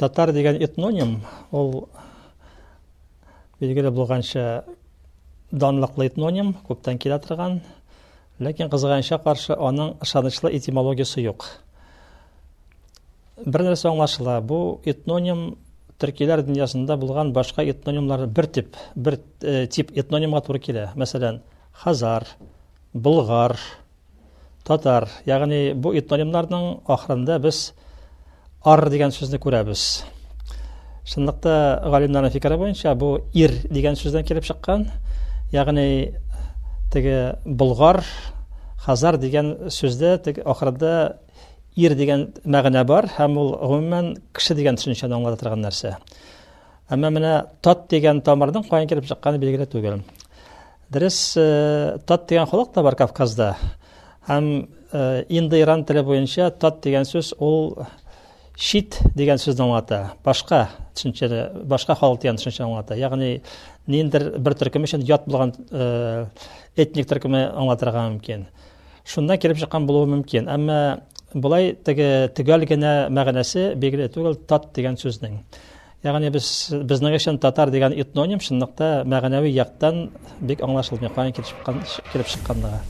татар деген этноним ол белгілі болғанша данлыклы этноним көптен келе тұрған ләкин қызғанша қаршы оның ышанычлы этимологиясы жоқ бір нәрсе аңлашыла бұл этноним түркилер дүниясында болған башқа этнонимлар бір тип бір тип этнонимға туры келе мәселен хазар бұлғар татар яғни бұл этнонимлардың ақырында біз ар деген сөзді көреміз шындықта ғалимдардың пікірі бойынша бұл ир деген сөзден келіп шыққан яғни теге бұлғар хазар деген сөзде теге ақырында ир деген мәғіне бар һәм ул ғөмүмән кеше деген төшенчәне аңлата торган нәрсә. Әмма менә тат деген тамырның каян килеп чыкканы билгеле түгел. Дөрес тат деген халык та бар кавказда. Һәм инде иран теле буенча тат деген сөз ул шит деген сөзді аңлата. Башқа түсіншені башқа халық деген түсіншені аңлата. Яғни ниндир бір түркім үшін ят болған ә, этник түркіме аңлатырға мүмкін шундан келіп шыққан болуы мүмкін әмма бұлай теге төгәл генә мәгънәсе белгілі түгел тат деген сөздің яғни біз біздің үшін татар деген этноним шындықта мәғәнәви яқтан бек аңлашылмай калып келіп шыққандығы